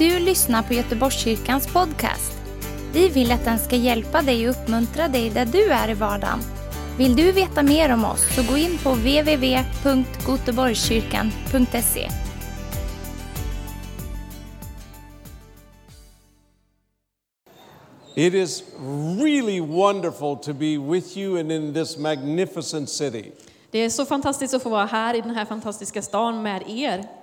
du lyssnar på Göteborgskyrkans podcast. Vi vill att den ska hjälpa dig och uppmuntra dig där du är i vardagen. Vill du veta mer om oss så gå in på www.goteborgskyrkan.se. It is really wonderful to be with you and in this magnificent city. Det är så fantastiskt att få vara här i den här fantastiska stan med er.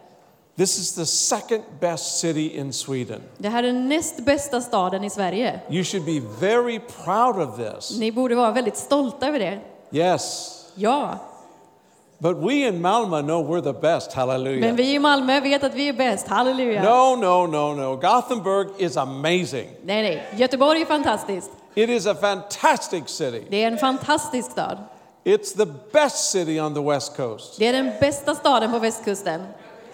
This is the second best city in Sweden. Det här är den näst bästa staden i Sverige. You should be very proud of this. Ni borde vara väldigt stolta över det. Yes. Ja, But we in Malmö know we're the best. Hallelujah. men vi i Malmö vet att vi är bäst. Halleluja! No, no, no, no. Gothenburg is amazing. Nej, nej. Göteborg är fantastiskt. It is a fantastic city. Det är en fantastisk stad. It's the best city on the West Coast. Det är den bästa staden på västkusten.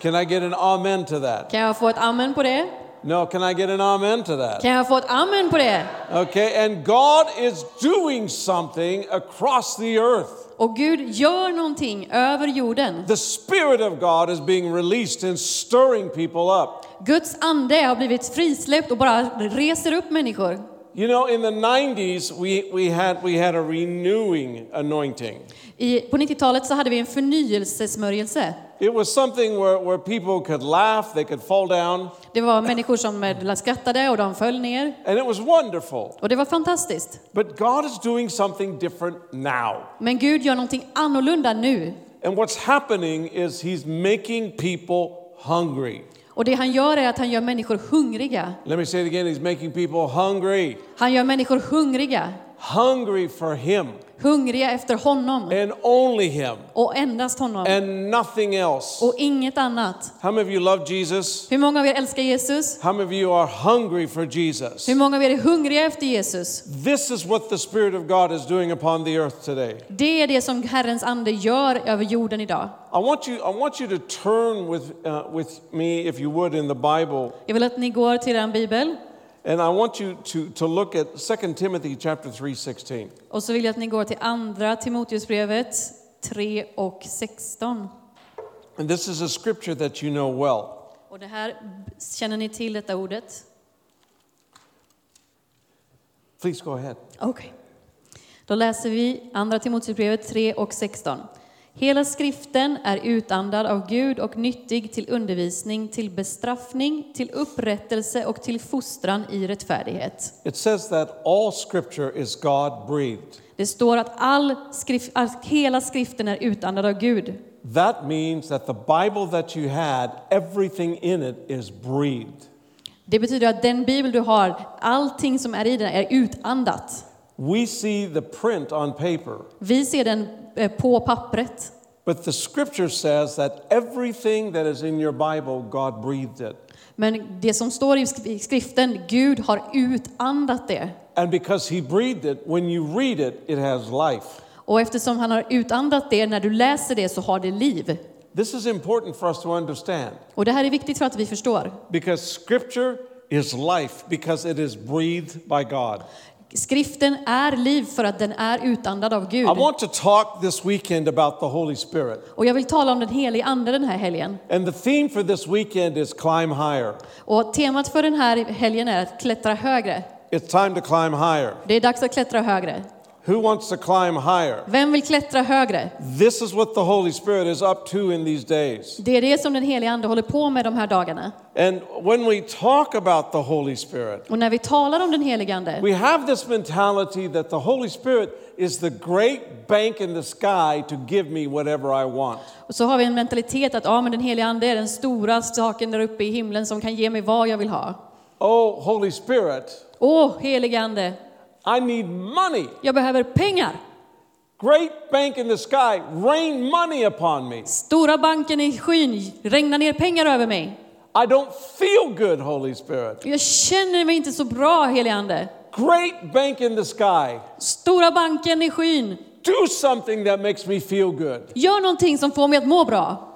Can I get an amen to that? Kan jag få ett amen på det? No, can I get an amen to that? Kan jag få ett amen på det? Okay, and God is doing something across the earth. Och Gud gör någonting över jorden. The Spirit of God is being released and stirring people up. Guds ande har blivit frisläppt och bara reser upp människor. You know, in the 90s, we, we, had, we had a renewing anointing. I, på 90-talet så hade vi en förnyelsesmörjelse. It was something where, where people could laugh, they could fall down, Det var människor som eh, skrattade och de föll ner. and it was wonderful. Och det var fantastiskt. But God is doing something different now. Men Gud gör någonting annorlunda nu. And what's happening is He's making people hungry. Och det han gör är att han gör människor hungriga. Let me say it again He's making people hungry. Han gör människor hungriga. Hungry for Him Hungriga efter honom and only Him och endast honom and nothing else. och inget annat. How many of you love Jesus? Hur många av er älskar Jesus? How many of you are hungry for Jesus? Hur många av er är hungriga efter Jesus? This is what the Spirit of God is doing upon the earth today. Det är det som Herrens ande gör över jorden idag. I want you, I want you to turn with, uh, with me, if you would, in the Bible, Jag vill att ni går till er bibel and I want you to, to look at 2 Timothy chapter 3, 16. och så vill jag att ni går till andra Timoteusbrevet 3 och 16. And this is a scripture that you know well. Och det här känner ni till detta ordet? Please go ahead. Okej. Då läser vi andra Timoteusbrevet 3 och 16. Hela skriften är utandad av Gud och nyttig till undervisning, till bestraffning, till upprättelse och till fostran i rättfärdighet. It says that all scripture is God breathed. Det står att all skrift, att hela skriften är utandad av Gud. That means that the Bible that you had, everything in it is breathed. Det betyder att den bibel du har, allting som är i den är utandat. We see the print on paper, Vi ser den på pappret. but the scripture says that everything that is in your Bible, God breathed it. Men det som står i skriften, Gud har utandat det. And because He breathed it, when you read it, it has life. Och eftersom han har utandat det, när du läser det så har det liv. This is important for us to understand Och det här är viktigt för att vi förstår. because scripture is life because it is breathed by God. Skriften är liv för att den är utandad av Gud. I want to talk this weekend about the Holy Spirit. Och jag vill tala om den helige Ande den här helgen. And the theme for this weekend is climb higher. Och temat för den här helgen är att klättra högre. It's time to climb higher. Det är dags att klättra högre. Who wants to climb higher? Vem vill klättra högre? This is what the Holy Spirit is up to in these days. Det är det som den helige Ande håller på med de här dagarna. And when we talk about the Holy Spirit, Och när vi talar om den helige Ande we have this mentality that the Holy Spirit is the great bank in the sky to give me whatever I want. och så har vi en mentalitet att ja, men den helige Ande är den stora saken där uppe i himlen som kan ge mig vad jag vill ha. Oh, Holy Spirit, Åh, helige Ande, I need money. jag behöver pengar. Great bank in the sky, rain money upon me. Stora banken i skyn, regna ner pengar över mig. I don't feel good, Holy Spirit. Jag känner mig inte så bra, helige Ande. Great bank in the sky, Stora banken i skyn, do something that makes me feel good. gör någonting som får mig att må bra.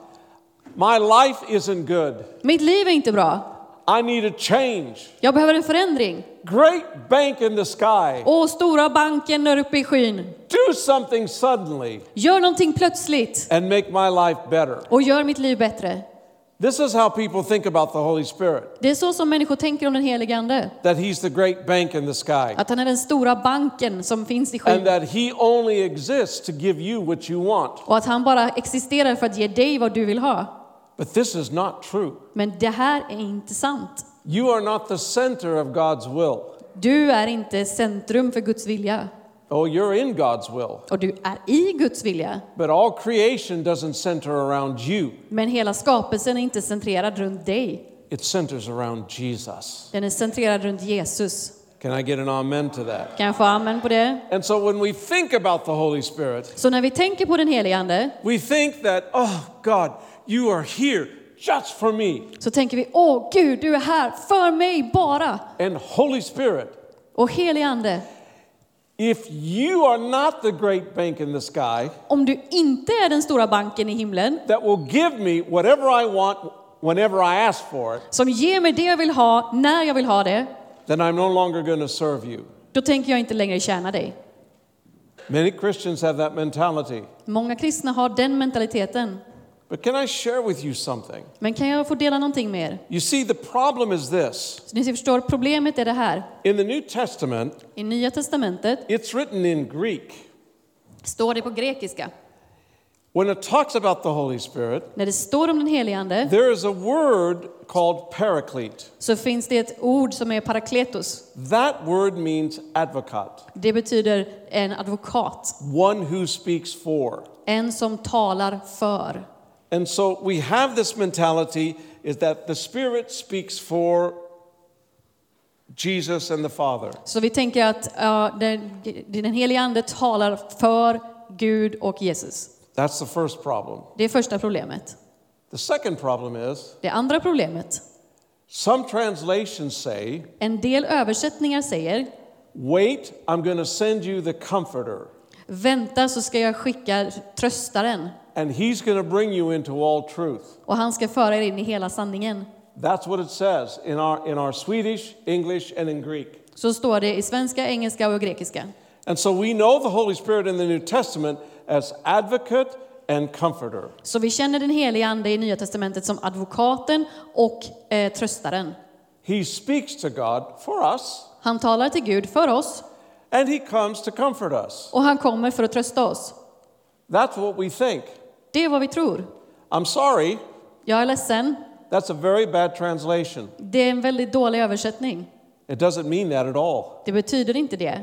My life isn't good. Mitt liv är inte bra. I need a change. Jag behöver en förändring. Great bank in the sky, Åh, stora banken där uppe i skyn. do something suddenly Gör någonting plötsligt and make my life better. och gör mitt liv bättre. This is how people think about the Holy Spirit Det är så som människor tänker om den helige Ande. that He's the great bank in the sky, Att han är den stora banken som finns i and skyn. that He only exists to give you what you want. Och att han bara existerar för att ge dig vad du vill ha. But this is not true. Men det här är inte sant. You are not the center of God's will. Du är inte centrum för Guds vilja. Oh, you're in God's will. Och du är i Guds vilja. But all creation doesn't center around you, Men hela skapelsen är inte centrerad runt dig. it centers around Jesus. Den är centrerad runt Jesus. Can I get an amen to that? Kan jag få amen på det? And so when we think about the Holy Spirit, Så när vi tänker på den helige Ande we think that, oh, God, you are here just for me. så tänker vi, åh Gud, du är här för mig bara. And Holy Spirit, Och helige Ande, if you are not the great bank in the sky om du inte är den stora banken i himlen that will give me whatever I want whenever I ask for it, som ger mig det jag vill ha när jag vill ha det, then I'm no longer going to serve you. då tänker jag inte längre tjäna dig. Many Christians have that mentality. Många kristna har den mentaliteten. But can I share with you something? Men kan jag få dela någonting mer? You see, the problem is this. Så ni förstår, problemet är det här. In the New Testament, I Nya Testamentet it's written in Greek. står det på grekiska. When it talks about the Holy Spirit, När det står om den helige Ande there is a word called paraclete. så finns det ett ord som är parakletos. That word means advocate, Det betyder en advokat, one who speaks for. en som talar för. And so we have this mentality is that the Spirit speaks for Jesus and the Father. Så vi tänker att den, den helige Ande talar för Gud och Jesus. That's the first problem. Det är första problemet. The second problem is Det andra problemet, some translations say, en del översättningar säger Wait, I'm going to send you the Comforter, vänta så ska jag skicka tröstaren and he's going to bring you into all truth. och han ska föra er in i hela sanningen. That's what it says in our, in our Swedish, English, and in Greek. Så står det i svenska, engelska och grekiska. And so we know the Holy Spirit in the New Testament as advocate and comforter. Så vi känner den helige Ande i Nya Testamentet som advokaten och eh, tröstaren. He speaks to God for us, Han talar till Gud för oss and he comes to comfort us. och han kommer för att trösta oss. That's what we think. Det är vad vi tror. I'm sorry, Jag är ledsen, that's a very bad translation. det är en väldigt dålig översättning. It doesn't mean that at all. Det betyder inte det.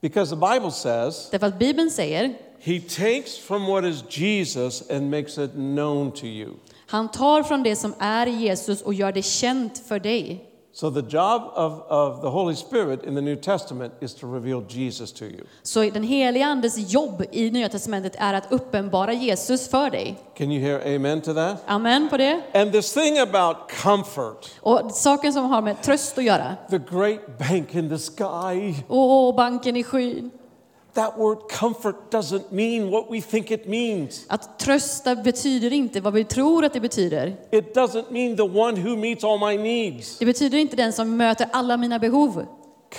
Because the Bible says Därför att Bibeln säger, he takes from what is Jesus and makes it known to you. han tar från det som är Jesus och gör det känt för dig. So the job of, of the Holy Spirit in the New Testament is to reveal Jesus to you. Så den heliga Andes jobb i Nya Testamentet är att uppenbara Jesus för dig. Can you hear amen to that? Amen på det. And this thing about comfort, Och saken som har med tröst att göra. the great bank in the sky, Åh, banken i skyn. That word comfort doesn't mean what we think it means. Att trösta betyder inte vad vi tror att det betyder. It doesn't mean the one who meets all my needs. Det betyder inte den som möter alla mina behov.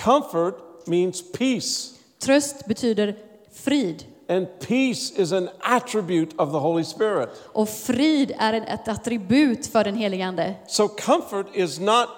Comfort means peace. Tröst betyder frid. And peace is an attribute of the Holy Spirit. Och frid är ett attribut för den helige Ande. So comfort is not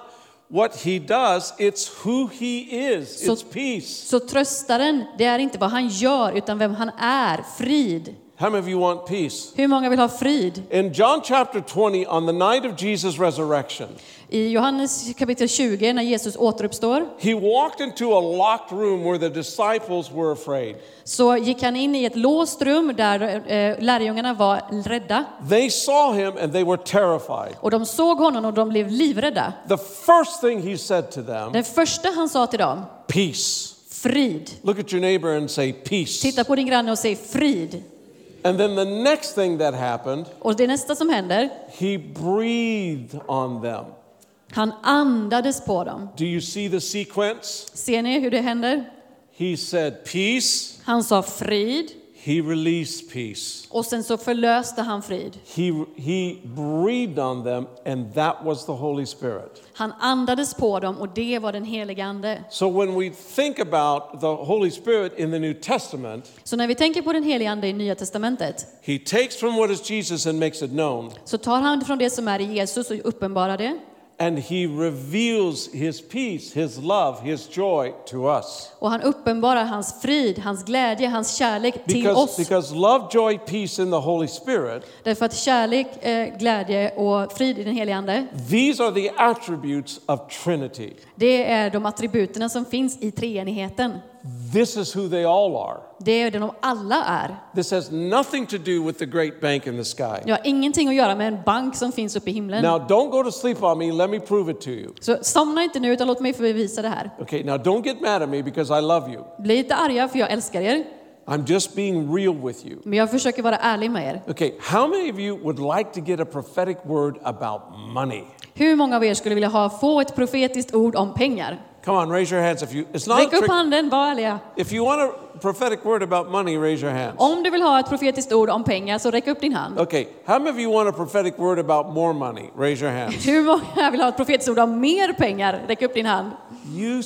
what he does, it's who he is. So- It's peace. Så tröstaren, det är inte vad han gör utan vem han är. Frid. How many of you want peace? Hur många vill ha frid? In John chapter 20, on the night of Jesus' resurrection, I Johannes kapitel 20 när Jesus återuppstår he walked into a locked room where the disciples were afraid. så gick han in i ett låst rum där eh, lärjungarna var rädda. They saw him and they were terrified. Och de såg honom och de blev livrädda. The first thing he said to them, Den första han sa till dem, peace. frid. Look at your neighbor and say, peace. Titta på din granne och säg frid. And then the next thing that happened, Och det nästa som händer, he breathed on them. Han andades på dem. Do you see the sequence? Ser ni hur det händer? He said, peace. Han sa frid. He released peace. och sen så förlöste han frid. He, he breathed on them, and that was the Holy Spirit. Han andades på dem och det var den heliga Ande. So when we think about the Holy Spirit in the New Testament, Så när vi tänker på den heliga Ande i Nya Testamentet he takes from what is Jesus and makes it known, så tar han från det som är i Jesus och uppenbarar det. And he reveals his peace, his love, his joy to us. Och han uppenbarar hans frid, hans glädje, hans kärlek till Because, oss. because love, joy, peace in the Holy Spirit, Därför att kärlek, eh, glädje och frid i den helige Ande, these are the attributes of Trinity. det är de attributerna som finns i treenigheten. This is who they all are. Det är det de alla är. This has nothing to do with the great bank in the sky. Det har ingenting att göra med en bank som finns uppe i himlen. Now, don't go to sleep on me. Let me prove it to you. Så somna inte nu utan låt mig få bevisa det här. Okay, now don't get mad at me because I love you. Bli inte arga för jag älskar er, I'm just being real with you. men jag försöker vara ärlig med er. Okay, how many of you would like to get a prophetic word about money? Hur många av er skulle vilja ha, få ett profetiskt ord om pengar? Come on, raise your hands if you. It's not Räck upp handen, var ärliga. If you want a prophetic word about money, raise your hands. Om du vill ha ett profetiskt ord om pengar så räck upp din hand. Okay, how many of you want a prophetic word about more money? Raise your hands. Hur många vill ha ett profetiskt ord om mer pengar? Räck upp din hand. You,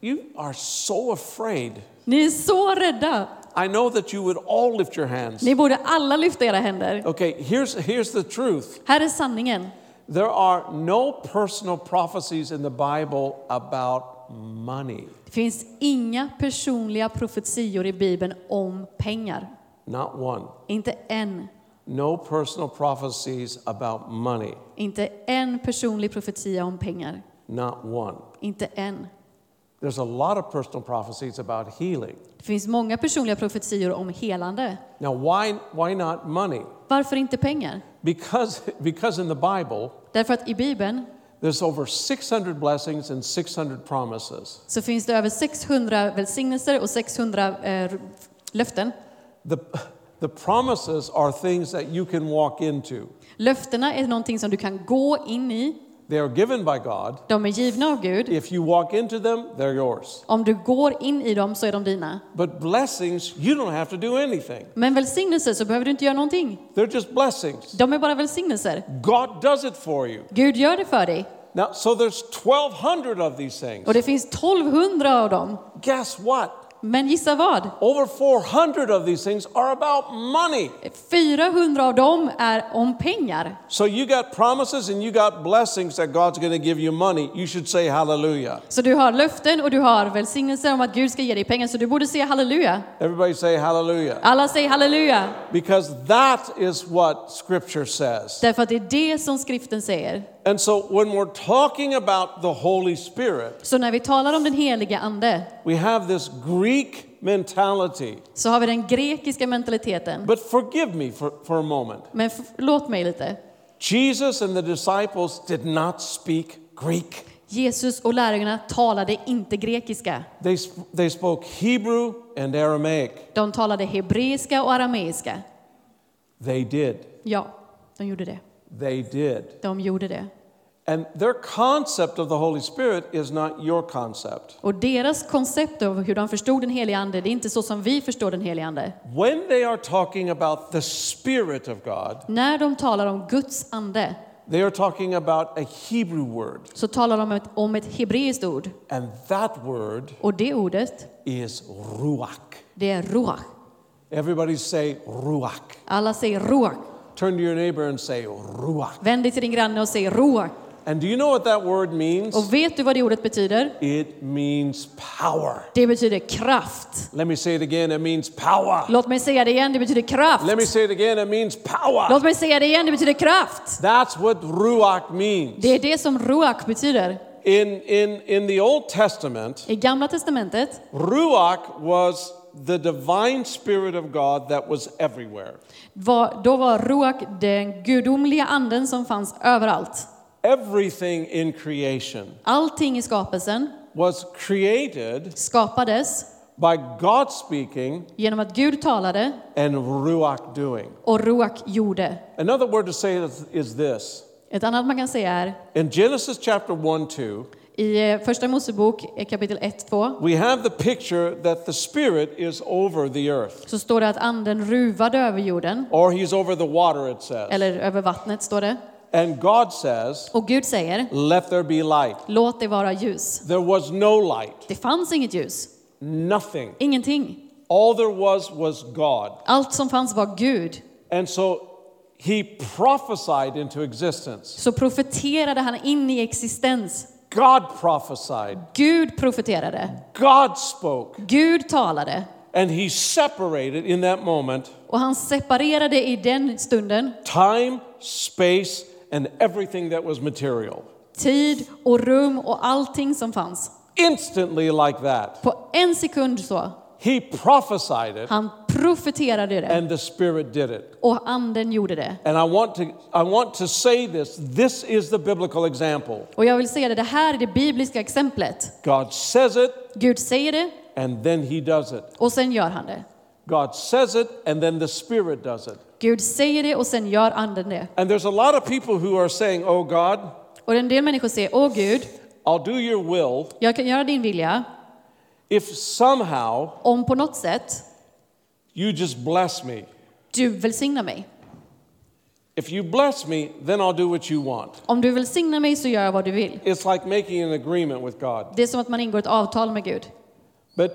you are so afraid. Ni är så rädda. I know that you would all lift your hands. Ni borde alla lyfta era händer. Okay, here's, here's the truth. Här är sanningen. There are no personal prophecies in the Bible about money. Det finns inga personliga profetior i Bibeln om pengar. Not one. Inte en. No personal prophecies about money. Inte en personlig profetia om pengar. Not one. Inte en. There's a lot of personal prophecies about healing. Det finns många personliga profetior om helande. Now, why, why not money? Varför inte pengar? Because, because in the Bible, Därför att i Bibeln there's over 600 blessings and 600 promises. så finns det över 600 välsignelser och 600 eh, löften. The, the promises are things that you can walk into. Löftena är någonting som du kan gå in i. They are given by God. De är givna av Gud. If you walk into them, they're yours. Om du går in i dem så är de dina. But blessings, you don't have to do anything. Men välsignelser så behöver du inte göra någonting. They're just blessings. De är bara välsignelser. God does it for you. Gud gör det för dig. Now, so there's 1200 of these things. Och det finns 1200 av dem. Guess what? Men gissa vad? Over 400 of these things are about money. 400 av dem är om pengar. So you got promises and you got blessings that God's going to give you money. You should say hallelujah. Så du har löften och du har välsignelser om att Gud ska ge dig pengar. Så du borde säga halleluja. Everybody say hallelujah. Alla säger halleluja. Because that is what scripture says. Därför att det är det som skriften säger. And so when we're talking about the Holy Spirit, Så när vi talar om den heliga ande we have this Greek mentality. så har vi den grekiska mentaliteten. But forgive me for, for a moment. Men f- låt mig lite. Jesus and the disciples did not speak Greek. Jesus och lärjungarna talade inte grekiska. They, they spoke Hebrew and Aramaic. De talade hebreiska och arameiska. They did. Ja, de gjorde det. They did. De gjorde det. And their concept of the Holy Spirit is not your concept. Och deras koncept av hur de förstod den helige ande, det är inte så som vi förstår den helige ande. When they are talking about the Spirit of God, När de talar om Guds ande they are talking about a Hebrew word. så talar de om ett, om ett hebreiskt ord. And that word Och det ordet, is ruach. det är ruach. Everybody say ruach. Alla säger ruach. Turn to your neighbor and say ruach. Vänd dig till din granne och säg ruach. And do you know what that word means? Och vet du vad det ordet betyder? It means power. Det betyder kraft. Let me say it again. It means power. Låt mig säga det igen, det betyder kraft. Let me say it again. It means power. Låt mig säga det igen, det betyder kraft. That's what ruach means. Det är det som ruach betyder. In, in, in the Old Testament, I Gamla Testamentet ruach was the divine spirit of God that was everywhere. var, då var ruach den gudomliga anden som fanns överallt. Everything in creation Allting i skapelsen was created skapades by God speaking genom att Gud talade and ruach doing. och ruach gjorde. Another word to say is, is this. Ett annat man kan säga är In Genesis chapter 1 2, I eh, Första Mosebok eh, kapitel 1-2 we have the picture that the Spirit is over the earth, så står det att anden ruvade över jorden, or He's over the water, it says. eller över vattnet står det. And God says, Och Gud säger, Let there be light. låt det vara ljus. There was no light, Det fanns inget ljus, nothing. ingenting. All there was was God. Allt som fanns var Gud. And so He prophesied into existence. Så profeterade han in i existens. God prophesied. Gud profeterade. God spoke. Gud talade. And He separated in that moment Och han separerade i den stunden time, space, and everything that was material. tid och rum och allting som fanns. Instantly, like that. På en sekund så. He prophesied it, Han profeterade det and the Spirit did it. och anden gjorde det. And I want to, I want to say this this is the biblical example. Och jag vill säga det, det här är det bibliska exemplet. God says it, Gud säger det and then He does it. och sen gör han det. God says it, and then the Spirit does it. Gud säger det och sen gör anden det. And there's a lot of people who are saying, Oh God, Och en del människor säger, åh Gud, I'll do your will jag kan göra din vilja if somehow om på något sätt you just bless me. du välsignar mig. If you bless me, then I'll do what you want. Om du välsignar mig så gör jag vad du vill. It's like making an agreement with God. Det är som att man ingår ett avtal med Gud. But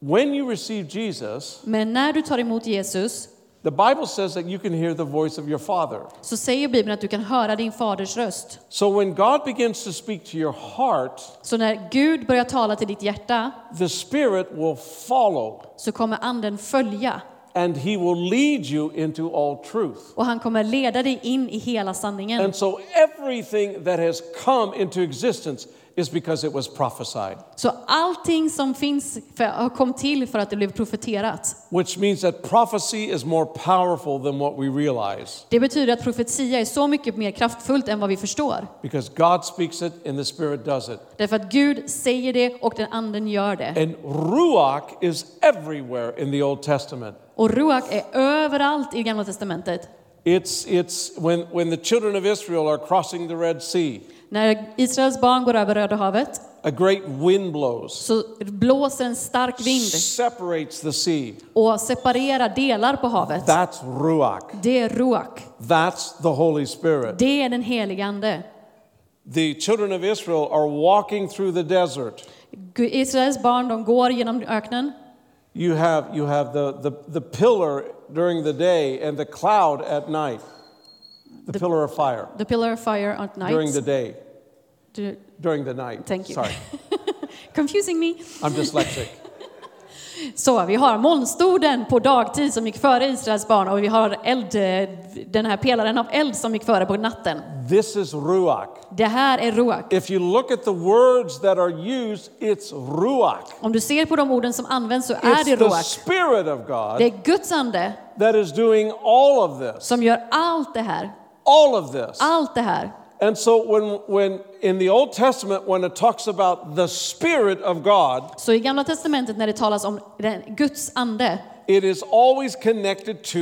when you receive Jesus, Men när du tar emot Jesus the Bible says that you can hear the voice of your Father. så säger Bibeln att du kan höra din faders röst. So when God begins to speak to your heart, Så när Gud börjar tala till ditt hjärta the Spirit will follow så kommer anden följa and He will lead you into all truth. och han kommer leda dig in i hela sanningen. And so everything that has come into existence is because it was prophesied, Så allting som finns för, kom till för att det blev profeterat. which means that prophecy is more powerful than what we realize Det betyder att profetia är så mycket mer kraftfullt än vad vi förstår. because God speaks it and the Spirit does it. Därför att Gud säger det och den anden gör det. And Ruach is everywhere in the Old Testament. Och ruach är överallt i Gamla Testamentet. It's, it's when, when the children of Israel are crossing the Red Sea, När Israels barn går över Röda havet a great wind blows, så blåser en stark vind separates the sea. och separerar delar på havet. That's Ruach. Det är ruach. That's the Holy Spirit. Det är den helige ande. The children of Israel are walking through the desert. Israels barn de går genom öknen. You have, you have the, the, the pillar during the day and the cloud at night. The, pillar of fire The pillar of fire at during the night. day, Du- during the night. Thank you. Sorry, Confusing me. I'm dyslexic. Så vi har molnstoden på dagtid som gick före Israels barn och vi har eld, den här pelaren av eld som gick före på natten. This is Ruach. Det här är ruach. If you look at the words that are used, it's Ruach. Om du ser på de orden som används så är It's det the ruach. Spirit of Det God är Guds ande that is doing all of this. som gör allt det här. All of this. Allt det här. And so when, when in the Old Testament, when it talks about the Spirit of God, Så i Gamla Testamentet när det talas om den, Guds ande it is always connected to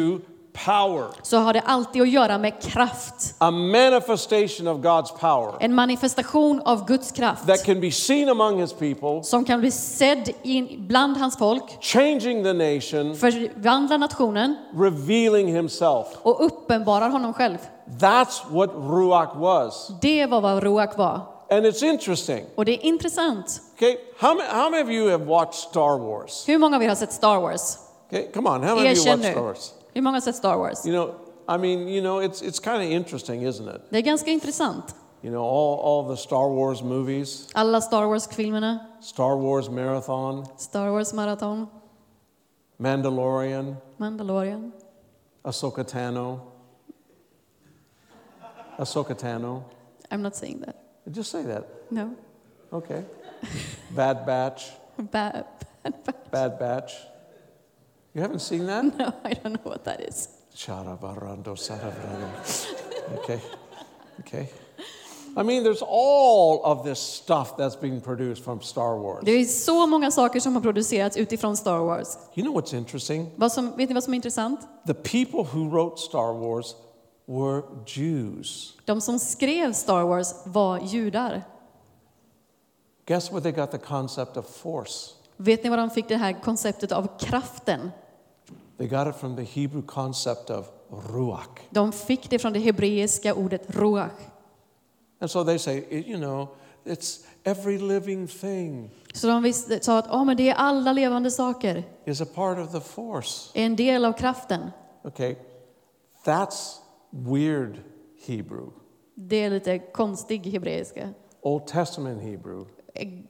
power, så har det alltid att göra med kraft. a manifestation of God's power En manifestation av Guds kraft that can be seen among his people, som kan bli sedd in bland hans folk, changing the nation, förvandla nationen revealing himself. och uppenbarar honom själv. That's what Ruach was. Det var vad ruach var. And it's interesting. Och det är intressant. Okay, how many, how many of you have watched Star Wars? Hur många av er har sett Star Wars? Okay, come on, how many of you watched Star. Wars? Hur många har sett Star Wars? You know, I mean, you know, it's, it's kind of interesting, isn't it? Det är ganska intressant. You know, all, all the Star Wars movies, Alla Star Wars-filmerna, Star Wars Marathon, Star Wars Marathon, Mandalorian, Mandalorian. Ahsoka Tano. Ahsoka Tano. I'm not saying that. Just say that. No. Okay. Bad Batch. Bad, bad, bad. Bad Batch. You haven't seen that? No, I don't know what that is. Okay. Okay. I mean, there's all of this stuff that's being produced from Star Wars. Det är så många saker som har producerats utifrån Star Wars. You know what's interesting? Vad som, vet ni vad som är intressant? The people who wrote Star Wars were Jews. De som skrev Star Wars var judar. Guess where they got the concept of force? Vet ni var de fick det här konceptet av kraften? They got it from the Hebrew concept of ruach. De fick det från det hebreiska ordet ruach. And so they say, "It- you know, it's every living thing Så de visste, sa att oh, men det är alla levande saker, is a part of the force. är en del av kraften. Okay, that's weird Hebrew. Det är lite konstig hebreiska. Old Testament Hebrew.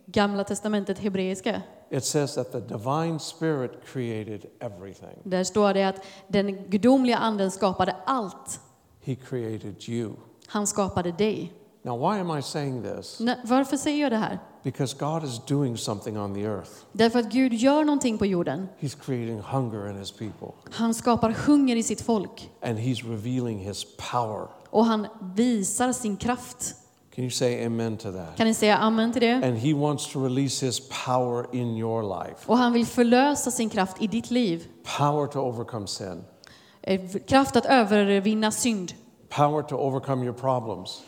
Gamla testamentet hebreiska. It says that the divine spirit created everything. Där står det att den gudomliga anden skapade allt. He created you. Han skapade dig. Now, why am I saying this? Varför säger jag det här? Because God is doing something on the earth. Därför att Gud gör någonting på jorden. He's creating hunger in his people, Han skapar hunger i sitt folk and he's revealing his power. och han visar sin kraft. Can you say amen to that? Kan ni säga amen till det? And he wants to release his power in your life. Och han vill förlösa sin kraft i ditt liv. Power to overcome sin, Eh, Kraft att övervinna synd. power to overcome your problems,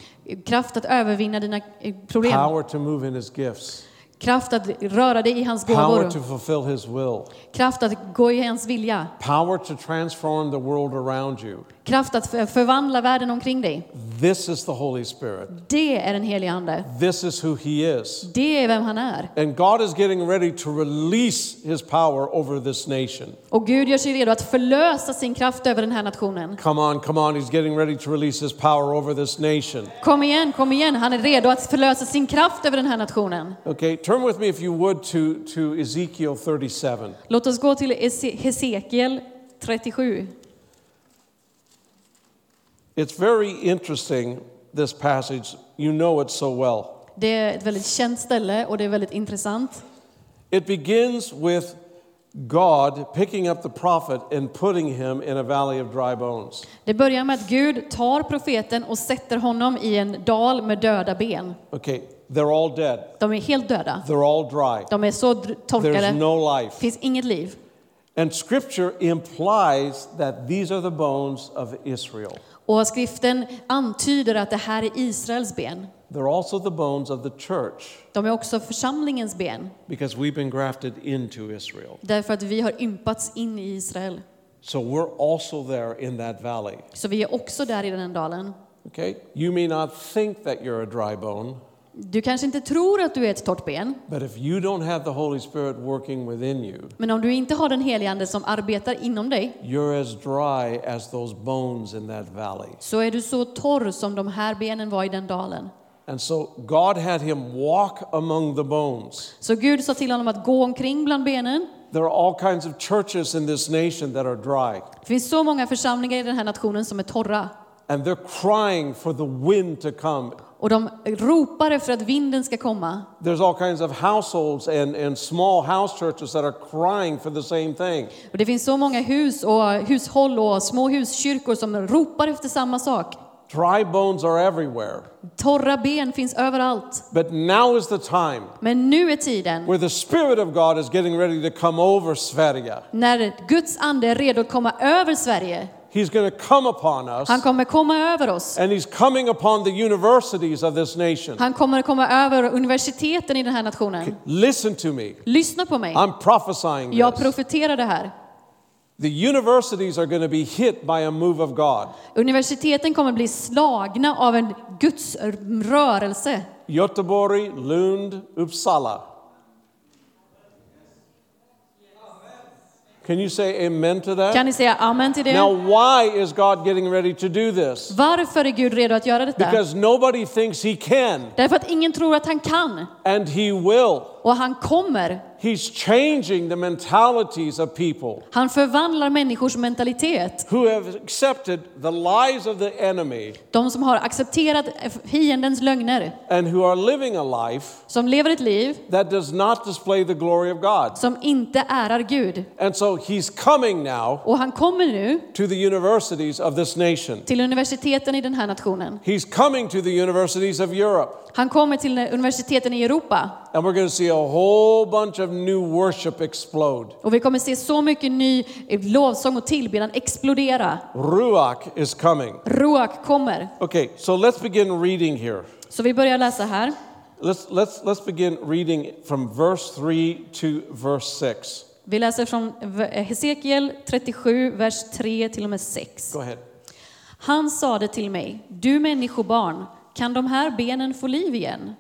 Kraft att övervinna dina eh, problem. power to move in his gifts, Kraft att röra dig i hans power gåvor. to fulfill his will, Kraft att gå i hans vilja. power to transform the world around you. Kraft att för- förvandla världen omkring dig. This is the Holy Spirit. Det är den helige Ande. This is who he is. Det är vem han är. And God is getting ready to release his power over this nation. Och Gud gör sig redo att förlösa sin kraft över den här nationen. Come on, come on. He's getting ready to release his power over this nation. Kom igen, kom igen. Han är redo att förlösa sin kraft över den här nationen. Okay, turn with me if you would to, to Ezekiel 37. Låt oss gå till Ese- Hesekiel 37. It's very interesting, this passage. You know it so well. Det är ett väldigt känt ställe och det är väldigt intressant. It begins with God picking up the prophet and putting him in a valley of dry bones. Det börjar med att Gud tar profeten och sätter honom i en dal med döda ben. Okay, they're all dead, De är helt döda. they're all dry. De är så dr- There's torkade. no life. finns inget liv. And scripture implies that these are the bones of Israel. Och skriften antyder att det här är Israels ben. They're also the bones of the church De är också församlingens ben. because we've been grafted into Israel. Därför att vi har ympats in i Israel. So we're also there in that valley. Så vi är också där i den dalen. Okay? You may not think that you're a dry bone, Du kanske inte tror att du är ett torrt ben. but if you don't have the Holy Spirit working within you, Men om du inte har den helige Ande som arbetar inom dig you're as dry as those bones in that valley. så är du så torr som de här benen var i den dalen. And so God had him walk among the bones. Så Gud sa till honom att gå omkring bland benen. There are all kinds of churches in this nation that are dry, Det finns så många församlingar i den här nationen som är torra. And they're crying for the wind to come. Och de ropar efter att vinden ska komma. There's all kinds of households and, and small house churches that are crying for the same thing. Och det finns så många hus och hushåll och små huskyrkor som ropar efter samma sak. Dry bones are everywhere. Torra ben finns överallt. But now is the time Men nu är tiden where the Spirit of God is getting ready to come over Sverige. när Guds ande är redo att komma över Sverige. He's going to come upon us, Han kommer komma över oss. and He's coming upon the universities of this nation. Han kommer komma över universiteten i den här nationen. Listen to me. Lyssna på mig. I'm prophesying Jag this. profeterar det här. The universities are going to be hit by a move of God. Universiteten kommer bli slagna av en Guds rörelse. Göteborg, Lund, Uppsala. Can you say amen to that? Kan ni säga amen till Now, det? why is God getting ready to do this? Varför är Gud redo att göra detta? Because nobody thinks He can, Därför att ingen tror att han kan. and He will. Och han kommer. He's changing the mentalities of people Han förvandlar människors mentalitet. who have accepted the lies of the enemy De som har accepterat fiendens lögner. and who are living a life Som lever ett liv that does not display the glory of God. som inte ärar Gud. And so He's coming now Och han kommer nu to the universities of this nation. till universiteten i den här nationen. He's coming to the universities of Europe. Han kommer till universiteten i Europa. And we're going to see a whole bunch of new worship explode. Och vi kommer se så mycket ny lovsång och tillbedjan explodera. Ruach is coming. Ruach kommer. Okay, so let's begin reading here. Så vi börjar läsa här. Let's, let's, let's begin reading from verse 3 to verse 6. Vi läser från Hesekiel 37, vers 3 till och med 6. Go ahead. Han sade till mig, du människobarn, kan de här benen få liv igen?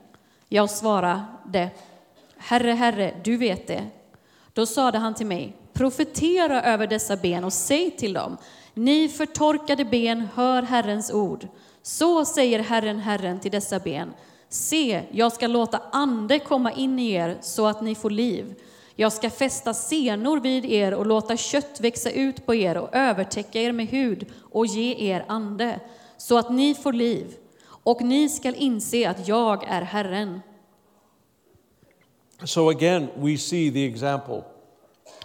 Jag svarade, Herre, Herre, du vet det. Då sade han till mig, profetera över dessa ben och säg till dem, ni förtorkade ben, hör Herrens ord. Så säger Herren, Herren till dessa ben, se, jag ska låta ande komma in i er så att ni får liv. Jag ska fästa senor vid er och låta kött växa ut på er och övertäcka er med hud och ge er ande, så att ni får liv. Och ni skall inse att jag är Herren. So again, we see the example.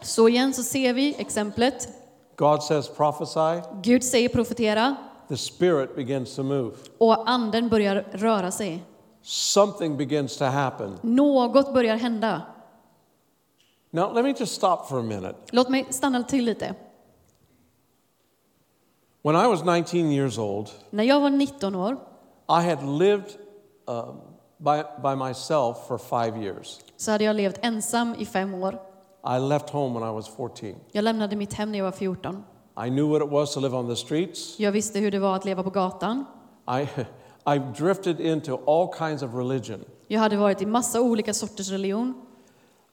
Så igen så ser vi exemplet. God says, prophesy, Gud säger profetera the spirit begins to move. och anden börjar röra sig. Something begins to happen. Något börjar hända. Now, let me just stop for a minute. Låt mig stanna till lite. When I was 19 years old, När jag var 19 år I had lived um, by, by myself for five years. så hade jag levt ensam i fem år. I left home when I was 14. Jag lämnade mitt hem när jag var 14. I knew what it was to live on the streets. Jag visste hur det var att leva på gatan. I, I drifted into all kinds of religion. Jag hade varit i massa olika sorters religion.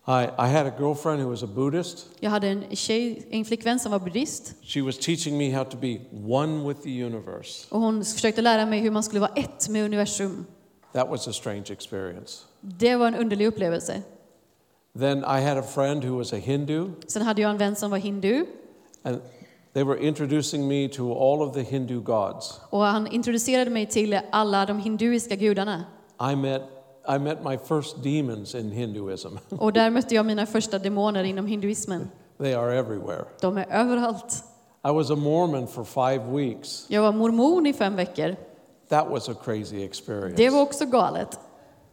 I, I had a girlfriend who was a Buddhist. Jag hade en tjej, en flickvän som var buddhist. She was teaching me how to be one with the universe. Och hon försökte lära mig hur man skulle vara ett med universum. That was a strange experience. Det var en underlig upplevelse. Then I had a friend who was a Hindu, Sen hade jag en vän som var hindu. and they were introducing me to all of the Hindu gods. Och han introducerade mig till alla de hinduiska gudarna. I met, I met my first demons in Hinduism. Och där mötte jag mina första demoner inom hinduismen. they are everywhere. De är överallt. I was a Mormon for five weeks. Jag var mormon i fem veckor. That was a crazy experience. Det var också galet.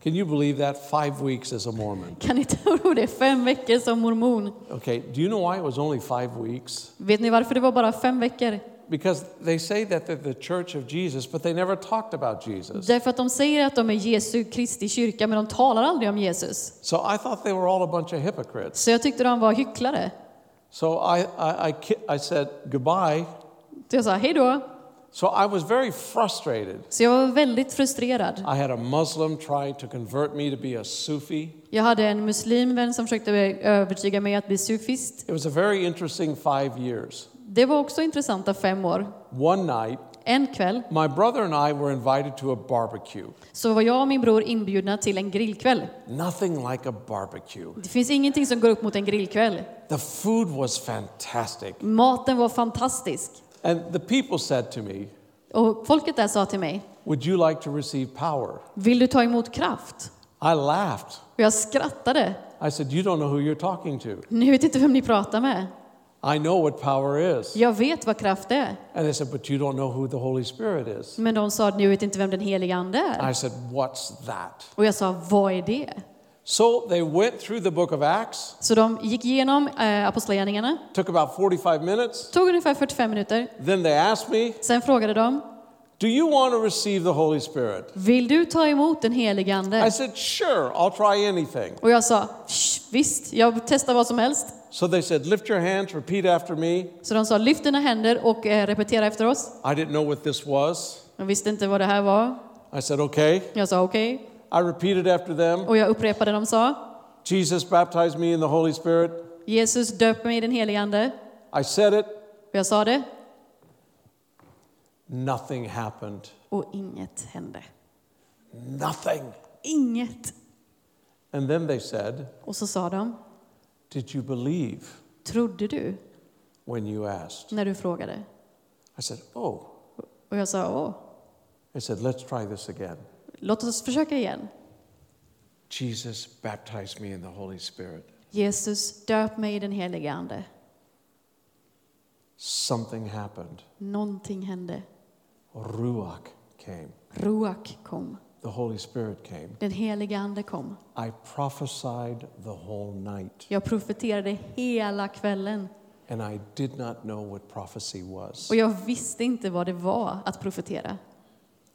Can you believe that? Five weeks as a Mormon. Kan ni tro det? Fem veckor som mormon. Okay, do you know why it was only five weeks? Vet ni varför det var bara fem veckor? Because they say that they're the church of Jesus, but they never talked about Jesus. Därför att de säger att de är Jesu Kristi kyrka, men de talar aldrig om Jesus. So I thought they were all a bunch of hypocrites. Så jag tyckte de var hycklare. So I, I, I, I said goodbye. Så jag sa hej då. So I was very frustrated. Så jag var väldigt frustrerad. I had a Muslim trying to convert me to be a Sufi. Jag hade en muslimvän som försökte övertyga mig att bli sufist. It was a very interesting five years. Det var också intressanta fem år. One night, En kväll my brother and I were invited to a barbecue. så var jag och min bror inbjudna till en grillkväll. Nothing like a barbecue. Det finns ingenting som går upp mot en grillkväll. The food was fantastic. Maten var fantastisk. And the people said to me, Och folket där sa till mig, Would you like to receive power? vill du ta emot kraft? I laughed. Och jag skrattade. I said, You don't know who you're talking to. Ni vet inte vem ni pratar med. I know what power is. Jag vet vad kraft är. And they said, But you don't know who the Holy Spirit is. Men de sa, ni vet inte vem den heliga ande är. I said, What's that? Och jag sa, vad är det? So they went through the book of Acts, Så de gick igenom eh, apostlagärningarna. took about 45 minutes. Tog ungefär 45 minuter. Then they asked me, Sen frågade de, Do you want to receive the Holy Spirit? vill du ta emot den helige I ande? said, Sure, I'll try anything. Och jag sa, "Shh, visst, jag testar vad som helst. So they said, Lift your hands, repeat after me. Så de sa, lyft dina händer och eh, repetera efter oss. I didn't know what this was. Jag visste inte vad det här var. I said, Okay. Jag sa okej. I repeated after them. Och jag upprepade de sa. Jesus baptized me in the Holy Spirit. Jesus döper mig i den helige ande. I said it. Och jag sa det. Nothing happened. Och inget hände. Nothing. Inget. And then they said, Och så sa de, Did you believe trodde du when you asked? när du frågade? I said, Oh. Och jag sa, åh, I said, Let's try this again. Låt oss försöka igen. Jesus baptized me in the Holy Spirit. Jesus, döp mig i den helige ande. Something happened. Någonting hände. Ruach came. Ruach kom. The Holy Spirit came. Den helige ande kom. I prophesied the whole night, Jag profeterade hela kvällen. and I did not know what prophecy was. Och jag visste inte vad det var att profetera.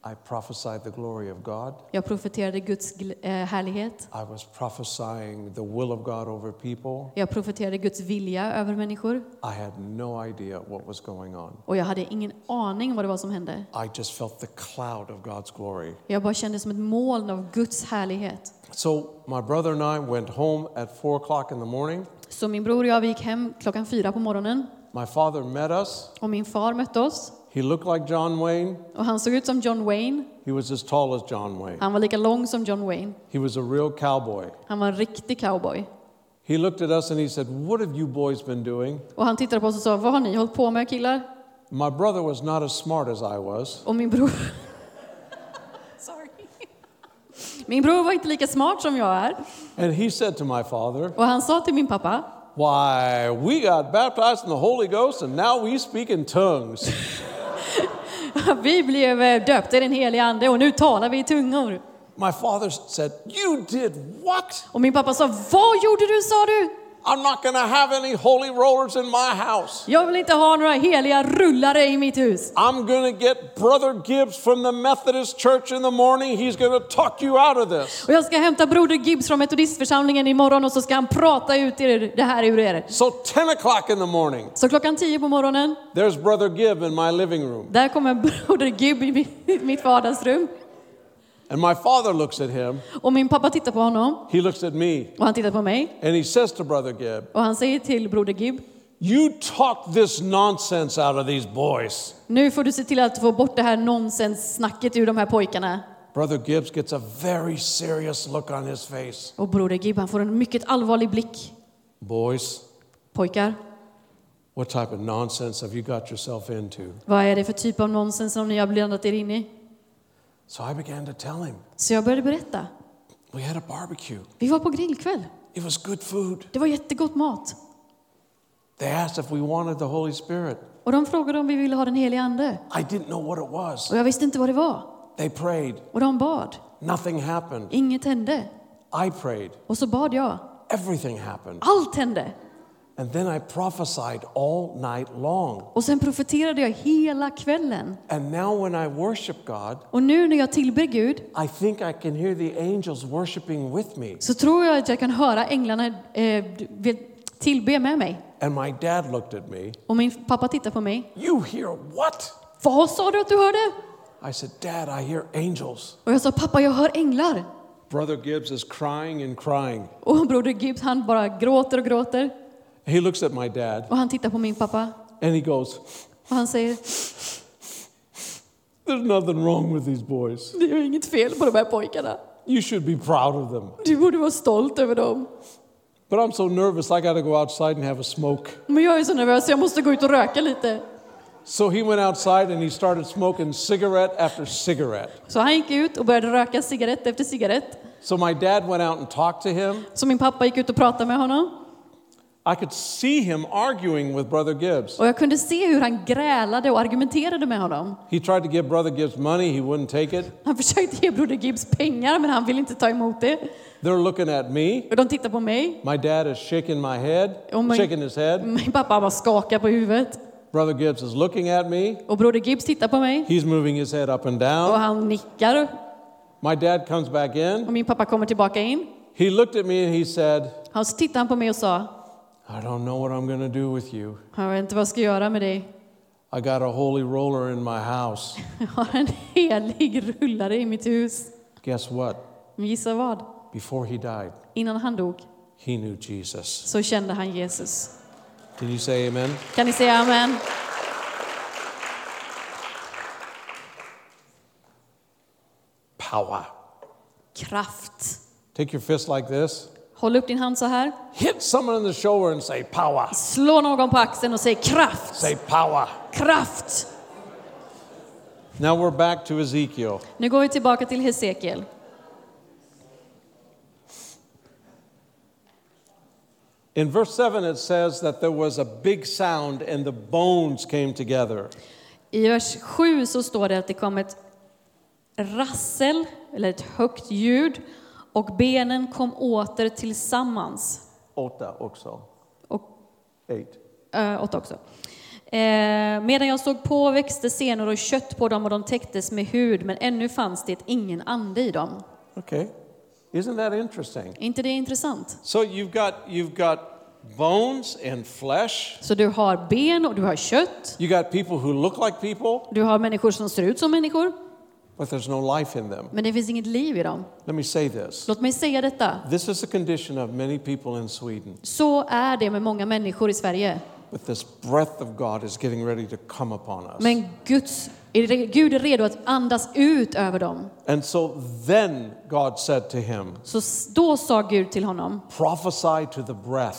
I prophesied the glory of God. Jag profeterade Guds eh, härlighet. I was prophesying the will of God over people. Jag profeterade Guds vilja över människor. I had no idea what was going on. Och jag hade ingen aning vad det var som hände. I just felt the cloud of God's glory. Jag bara kände som ett moln av Guds härlighet. So my brother and I went home at four o'clock in the morning. Så min bror och jag gick hem klockan fyra på morgonen. My father met us. Och min far mötte oss. He looked like John Wayne. Och han såg ut som John Wayne. He was as tall as John Wayne. Han var lika lång som John Wayne. He was a real cowboy. Han var en riktig cowboy. He looked at us and he said, What have you boys been doing? Och han tittade på oss och sa, vad har ni hållit på med killar? My brother was not as smart as I was. Och min bror... Sorry. Min bror var inte lika smart som jag är. And he said to my father, Och han sa till min pappa, Why, we got baptized in the Holy Ghost and now we speak in tongues. vi blev eh, döpta i den heliga ande och nu talar vi i tungor. My father said, You did what? Och min pappa sa, vad gjorde du sa du? I'm not to have any holy rollers in my house. Jag vill inte ha några heliga rullare i mitt hus. I'm to get Brother Gibbs from the Methodist Church in the morning. He's to talk you out of this. Och jag ska hämta broder Gibbs från metodistförsamlingen imorgon och så ska han prata ut er, det här ur er. So 10 o'clock in the morning, Så klockan tio på morgonen, there's Brother Gibb in my living room. där kommer broder Gibb i mitt vardagsrum. And my father looks at him, Och min pappa tittar på honom he looks at me, och han tittar på mig and he says to Brother Gibb, och han säger till broder Gibb, You talk this nonsense out of these boys. nu får du se till att få bort det här nonsenssnacket ur de här pojkarna. Brother Gibbs gets a very serious look on his face. Och broder Gibb han får en mycket allvarlig blick. Boys, Pojkar, what type of nonsense have you got yourself into? vad är det för typ av nonsens som ni har blandat er in i? So I began to tell him. Så jag började berätta. We had a barbecue. Vi var på grillkväll. It was good food. Det var jättegott mat. They asked if we wanted the Holy Spirit. Och de frågade om vi ville ha den helige ande. I didn't know what it was. Och jag visste inte vad det var. They prayed. Och de bad. Nothing happened. Inget hände. I prayed. Och så bad jag. Everything happened. Allt hände. And then I prophesied all night long. Och sen profeterade jag hela kvällen. And now when I worship God, Och nu när jag tillber Gud I think I can hear the angels worshiping with me. så tror jag att jag kan höra änglarna eh, tillbe med mig. And my dad looked at me. Och min pappa tittar på mig. You hear what? Vad sa du att du hörde? I said, Dad, I hear angels. Och jag sa pappa jag hör änglar. Brother Gibbs is crying and crying. Och broder Gibbs han bara gråter och gråter. He looks at my dad Och han tittar på min pappa. and he goes, Och han säger There's nothing wrong with these boys. det är inget fel på de här pojkarna. You should be proud of them. Du borde vara stolt över dem. But I'm so nervous, I got to go outside and have a smoke. Men jag är så nervös jag måste gå ut och röka lite. So he went outside and he started smoking cigarette after cigarette. Så han gick ut och började röka cigarett efter cigarett. So my dad went out and talked to him. Så min pappa gick ut och pratade med honom. I could see him arguing with Brother Gibbs. Och jag kunde se hur han grälade och argumenterade med honom. He tried to give Brother Gibbs money, he wouldn't take it. Han försökte ge broder Gibbs pengar men han ville inte ta emot det. They're looking at me. Och de tittar på mig. My dad is shaking my head, my- shaking his head. Min pappa bara skakar på huvudet. Brother Gibbs is looking at me. Och broder Gibbs tittar på mig. He's moving his head up and Och down. han nickar. My dad comes back in. Och min pappa kommer tillbaka in. He looked at me and he said, Och så tittade han på mig och sa, I don't know what I'm going to do with you. jag vet inte vad jag ska göra med dig. I got a holy roller in my house. Jag har en helig rullare i mitt hus. Guess what? Men gissa vad? Before he died, Innan han dog he knew Jesus. så kände han Jesus. Can you say amen? Kan ni säga amen? Power. Kraft. Take your fist like this. Håll upp din hand så här. Hit someone in the shoulder and say power. Slå någon på axeln och säg kraft. Say power. Kraft. Now we're back to Ezekiel. Nu går vi tillbaka till Hesekiel. In verse 7, it says that there was a big sound and the bones came together. I vers 7 så står det att det kom ett rassel, eller ett högt ljud, och benen kom åter tillsammans. Åtta också. Och Eight. äh, åtta också. Eh, medan jag såg på växte senor och kött på dem och de täcktes med hud, men ännu fanns det ingen ande i dem. Okay. Isn't that interesting? Inte det intressant? So you've got you've got bones and flesh. Så du har ben och du har kött. You got people who look like people, Du har människor som ser ut som människor, but there's no life in them. men det finns inget liv i dem. Let me say this. Låt mig säga detta. This is a condition of many people in Sweden. Så är det med många människor i Sverige. But this breath of God is getting ready to come upon us. Men Guds, Gud är redo att andas ut över dem. And so then God said to him, Så då sa Gud till honom, Prophesy to the breath.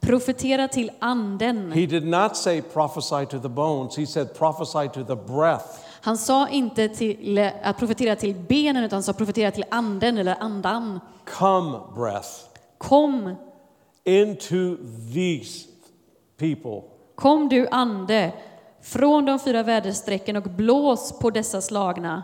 profetera till anden. He did not say prophesy to the bones, he said prophesy to the breath. Han sa inte till, att profetera till benen, utan han sa profetera till anden eller andan. Come, breath, Kom, into these people. kom du ande, från de fyra väderstrecken och blås på dessa slagna.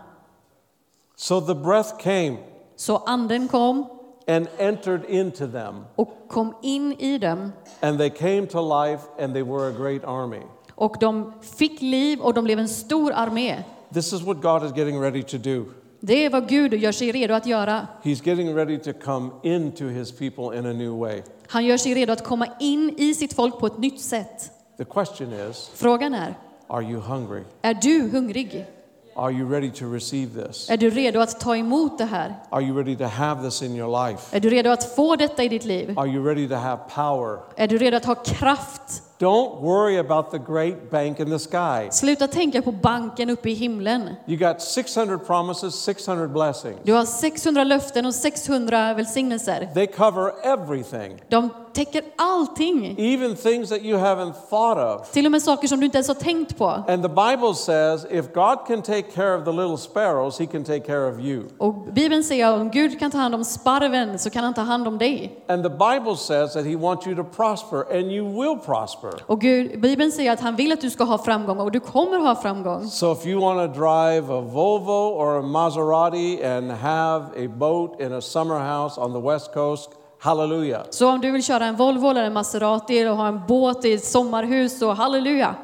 So the breath came Så anden kom and entered into them, och kom in i dem. and they came to life, and they were a great army. Och de fick liv och de blev en stor armé. This is what God is getting ready to do. Det är vad Gud gör sig redo att göra. He's getting ready to come into his people in a new way. Han gör sig redo att komma in i sitt folk på ett nytt sätt. The question is Frågan är, Are you hungry? är du hungrig? Are you ready to receive this? Är du redo att ta emot det här? Are you ready to have this in your life? Är du redo att få detta i ditt liv? Are you ready to have power? Är du redo att ha kraft? Don't worry about the great bank in the sky. Sluta tänka på banken uppe i himlen. You got 600 promises, 600 blessings. Du har 600 löften och 600 välsignelser. They cover everything, De täcker allting. even things that you haven't thought of. Till och med saker som du inte ens har tänkt på. And the Bible says if God can take care of the little sparrows, he can take care of you. Och Bibeln säger att om Gud kan ta hand om sparven så kan han ta hand om dig. And the Bible says that he wants you to prosper, and you will prosper. Och Gud, Bibeln säger att han vill att du ska ha framgång och du kommer ha framgång. So if you want to drive a Volvo or a Maserati and have a boat in a summer house on the West Coast, hallelujah. Så om du vill köra en Volvo eller en Maserati och ha en båt i ett sommarhus så halleluja.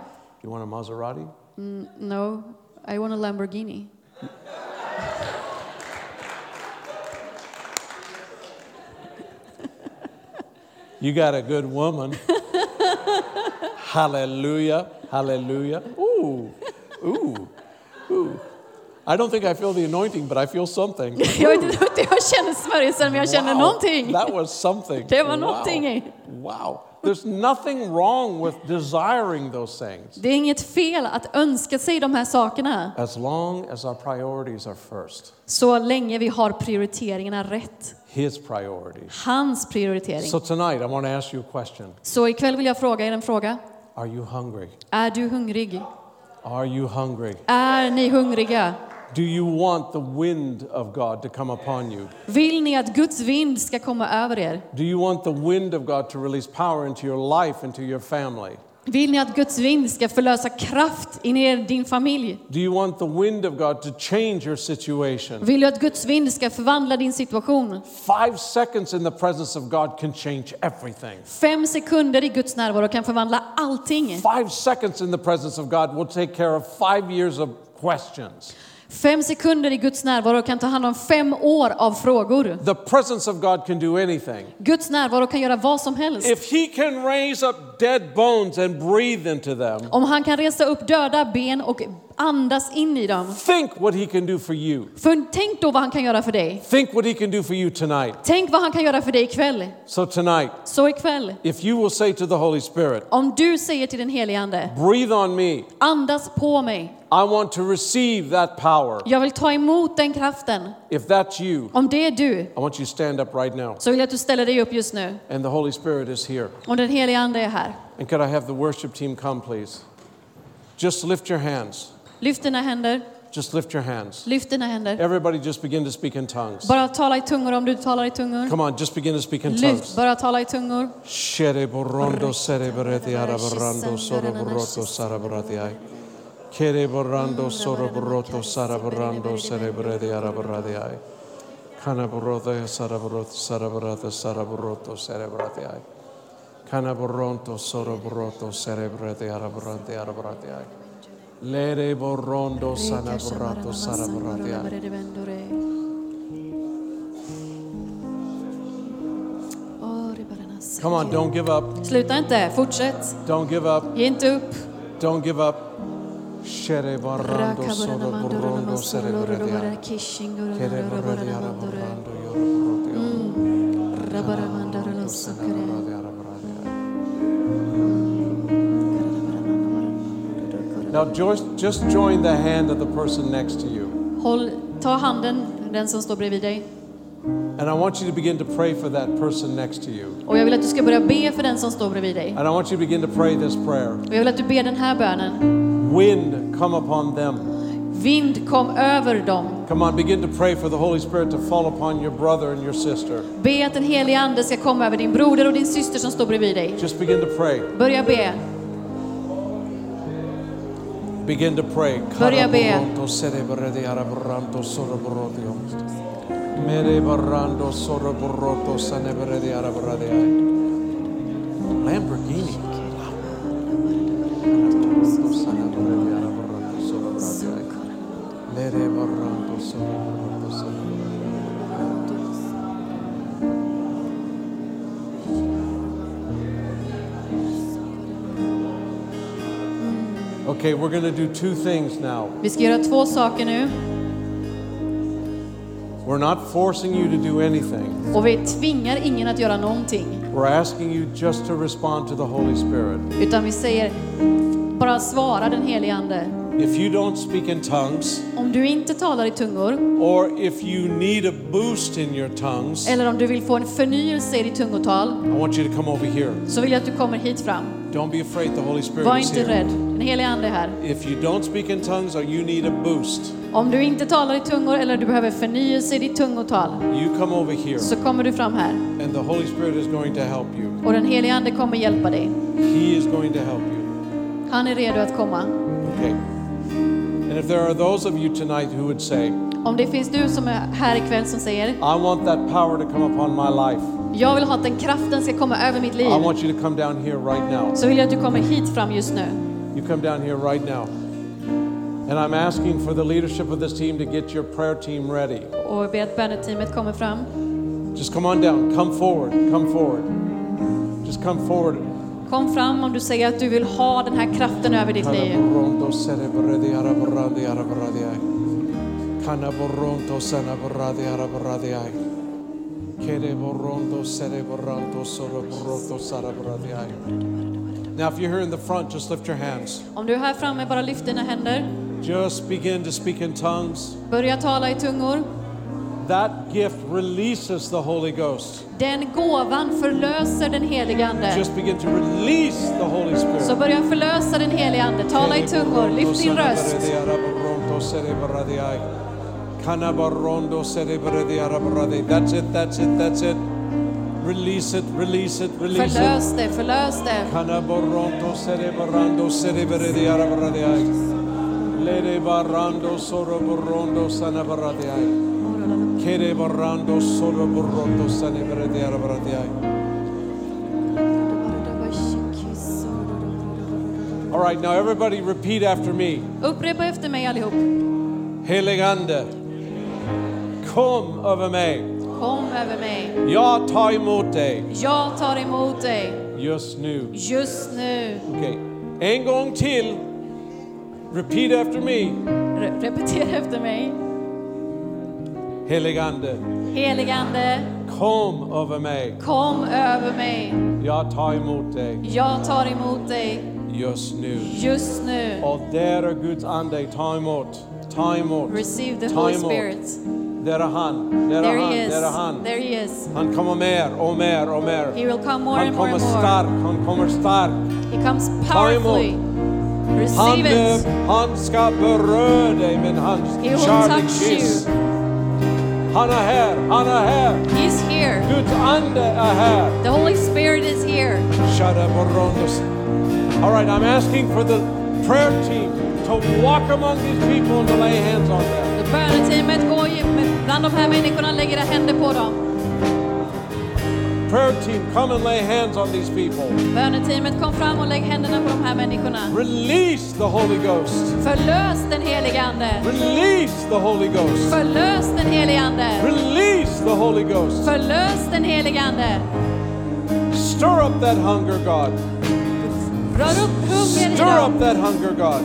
You want a Maserati? No, I want a Lamborghini. You got a good woman. hallelujah. Hallelujah. Ooh. Ooh. Ooh. I don't think I feel the anointing, but I feel something. Jag vet inte om jag känner smörjelsen, men jag känner någonting. That was something. Det var någonting i. Wow. There's nothing wrong with desiring those things Det är inget fel att önska sig de här sakerna, as long as our priorities are first. så länge vi har prioriteringarna rätt. His priorities. Hans prioritering. So tonight, I want to ask you a question. Så ikväll vill jag fråga er en fråga. Are you hungry? Är du hungrig? Are you hungry? Är ni hungriga? Do you want the wind of God to come upon you? Vill ni att Guds vind ska komma över er? Do you want the wind of God to release power into your life and to your family? Vill ni att Guds vind ska förlösa kraft in i din familj? Do you want the wind of God to change your situation? Vill du att Guds vind ska förvandla din situation? Five seconds in the presence of God can change everything. Fem sekunder i Guds närvaro kan förvandla allting. Five seconds in the presence of God will take care of five years of questions. Fem sekunder i Guds närvaro kan ta hand om fem år av frågor. The presence of God can do anything. Guds närvaro kan göra vad som helst. If He can raise up dead bones and breathe into them, Om han kan resa upp döda ben och andas in i dem. think what He can do for you. För tänk då vad han kan göra för dig. Think what He can do for you tonight. Tänk vad han kan göra för dig ikväll. So, tonight, Så ikväll, if you will say to the Holy Spirit, om du säger till den helige Ande, breathe on me, andas på mig. I want to receive that power. Jag vill ta emot den kraften. If that's you, Om det är du, I want you to stand up right now. så vill jag att du ställer dig upp just nu. And the Holy Spirit is here. Och den helige Ande är här. And could I have the worship team come, please? Just lift your hands. Lyft dina händer. Just lift your hands. Lyft dina händer. Everybody, just begin to speak in tongues. Bara tala i tungor om du talar i tungor. Come on, just begin to speak in Lyft, tongues. bara tala i tungor. Shere borrondo sere bereti arabarando soro sarabaratiai. Kere borrando soro sarabarando sere bereti arabaratiai. Kana borroto sarabarot sarabarata sarabaroto sere. Canaboronto sorobroto cerebrete arabrante arabratiai. Lere borondo sanabrato sarabratiai. Come on, don't give up. Sluta inte, fortsätt. Don't give up. Ge inte upp. Don't give up. Shere barando soro borondo cerebretiai. Kere borredi arabrando yorobroti Now just, just join the hand of the person next to you. Håll, ta handen, den som står bredvid dig. And I want you to begin to pray for that person next to you. Och jag vill att du ska börja be för den som står bredvid dig. And I want you to begin to pray this prayer. Och jag vill att du ber den här bönen. Wind, come upon them. Vind kom över dem. Come on, begin to pray for the Holy Spirit to fall upon your brother and your sister. Be att den helige Ande ska komma över din broder och din syster som står bredvid dig. Just begin to pray. Börja be. Begin to pray. Börja be. Karaboronto serebredi araboranto soroborodio. Mere barando soroboroto sanebredi arabradi. Lamborghini. Okay, we're going to do two things now. Vi ska göra två saker nu. We're not forcing you to do anything. Och vi tvingar ingen att göra någonting. We're asking you just to respond to the Holy Spirit. Utan vi säger, bara svara den helige Ande. If you don't speak in tongues, Om du inte talar i tungor, or if you need a boost in your tongues, eller om du vill få en förnyelse i ditt tungotal, I want you to come over here. så vill jag att du kommer hit fram. Don't be afraid, the Holy Spirit Var is inte here. rädd. Den helige Ande är här. If you don't speak in tongues or you need a boost, Om du inte talar i tungor eller du behöver förnyelse i ditt tungotal, you come over here, så kommer du fram här. and the Holy Spirit is going to help you. Och den helige Ande kommer hjälpa dig. He is going to help you. Han är redo att komma. Okay. And if there are those of you tonight who would say, Om det finns du som är här ikväll som säger, I want that power to come upon my life, jag vill ha att den kraften ska komma över mitt liv, I want you to come down here right now. så vill jag att du kommer hit fram just nu. You come down here right now. And I'm asking for the leadership of this team to get your prayer team ready. Och jag ber att böneteamet kommer fram. Just come on down. Come forward. Come forward. Just come forward. Kom fram om du säger att du vill ha den här kraften över ditt liv. Now, if you're here in the front, just lift your hands. Om du är här framme, bara lyft dina händer. Just begin to speak in tongues. Börja tala i tungor. That gift releases the Holy Ghost. Den gåvan förlöser den helige Ande. Just begin to release the Holy Spirit. Så börja förlösa den helige Ande. Tala i tungor, lyft din röst. That's it, that's it, that's it. Release it, release it, release it. Förlös det, förlös det. Lede barando soroborondo sanabaradiai. Kere barando soroborondo sanabaradiarabradiai. All right, now everybody repeat after me. Upprepa efter mig allihop. Heligande, kom över mig. Kom över mig. Jag tar emot dig Jag tar emot dig just nu. just nu. Okej, en gång till. Repeat after me. Re- repetera efter mig. Heligande, Heligande, kom över mig. kom över mig. Jag tar emot dig Jag tar emot dig just nu. just nu. Och där är er Guds ande. Ta emot. Ta emot. Receive the Ta Holy emot. Spirit. Där är er han. Där er There är han. he is. Där är han. There he is. Han kommer mer och mer och mer. He will come more Han and more kommer and more. stark. Han kommer stark. He comes powerfully. Han, Receive eh, it. han ska beröra dig med hans He will kärlekskyss. Han är här. Han är här. He's here. Guds ande är här. The Holy Spirit is here. All right, I'm asking for the prayer team to walk among these people and to lay hands on them. Böneteamet går ju med- bland de här människorna, era händer på dem. Prayer team, come and lay hands on these people. Böneteamet kom fram och lägg händerna på de här människorna. Release the Holy Ghost. Förlös den helige Ande. Release the Holy Ghost. Förlös den helige Ande. Release the Holy Ghost. Förlös den helige Ande. Stir up that hunger, God. Rör upp hungern Stir up that hunger, God.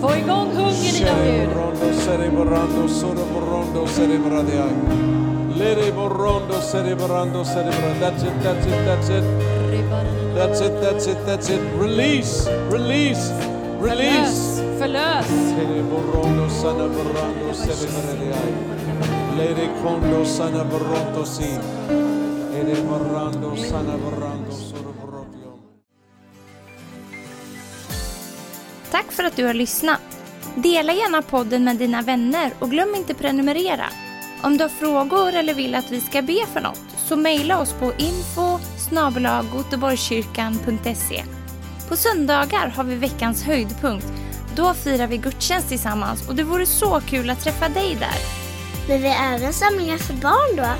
Få igång hungern i Gud. Cerebrondo, cerebrando, cerebrando, cerebrando. That's it, that's it, that's it. That's it, that's it, that's it. Release, release, release. Förlös. Förlös. Cereborondo, sanabrando, cerebradiai. Lere condo, sanabronto, si. Ereborando, sanabrando, sorobrodio. Tack för att du har lyssnat. Dela gärna podden med dina vänner och glöm inte prenumerera. Om du har frågor eller vill att vi ska be för något så mejla oss på info. På söndagar har vi veckans höjdpunkt. Då firar vi gudstjänst tillsammans och det vore så kul att träffa dig där. Men vi har även samlingar för barn då?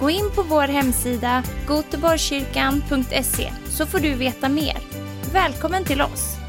Gå in på vår hemsida goteborgskyrkan.se så får du veta mer. Välkommen till oss!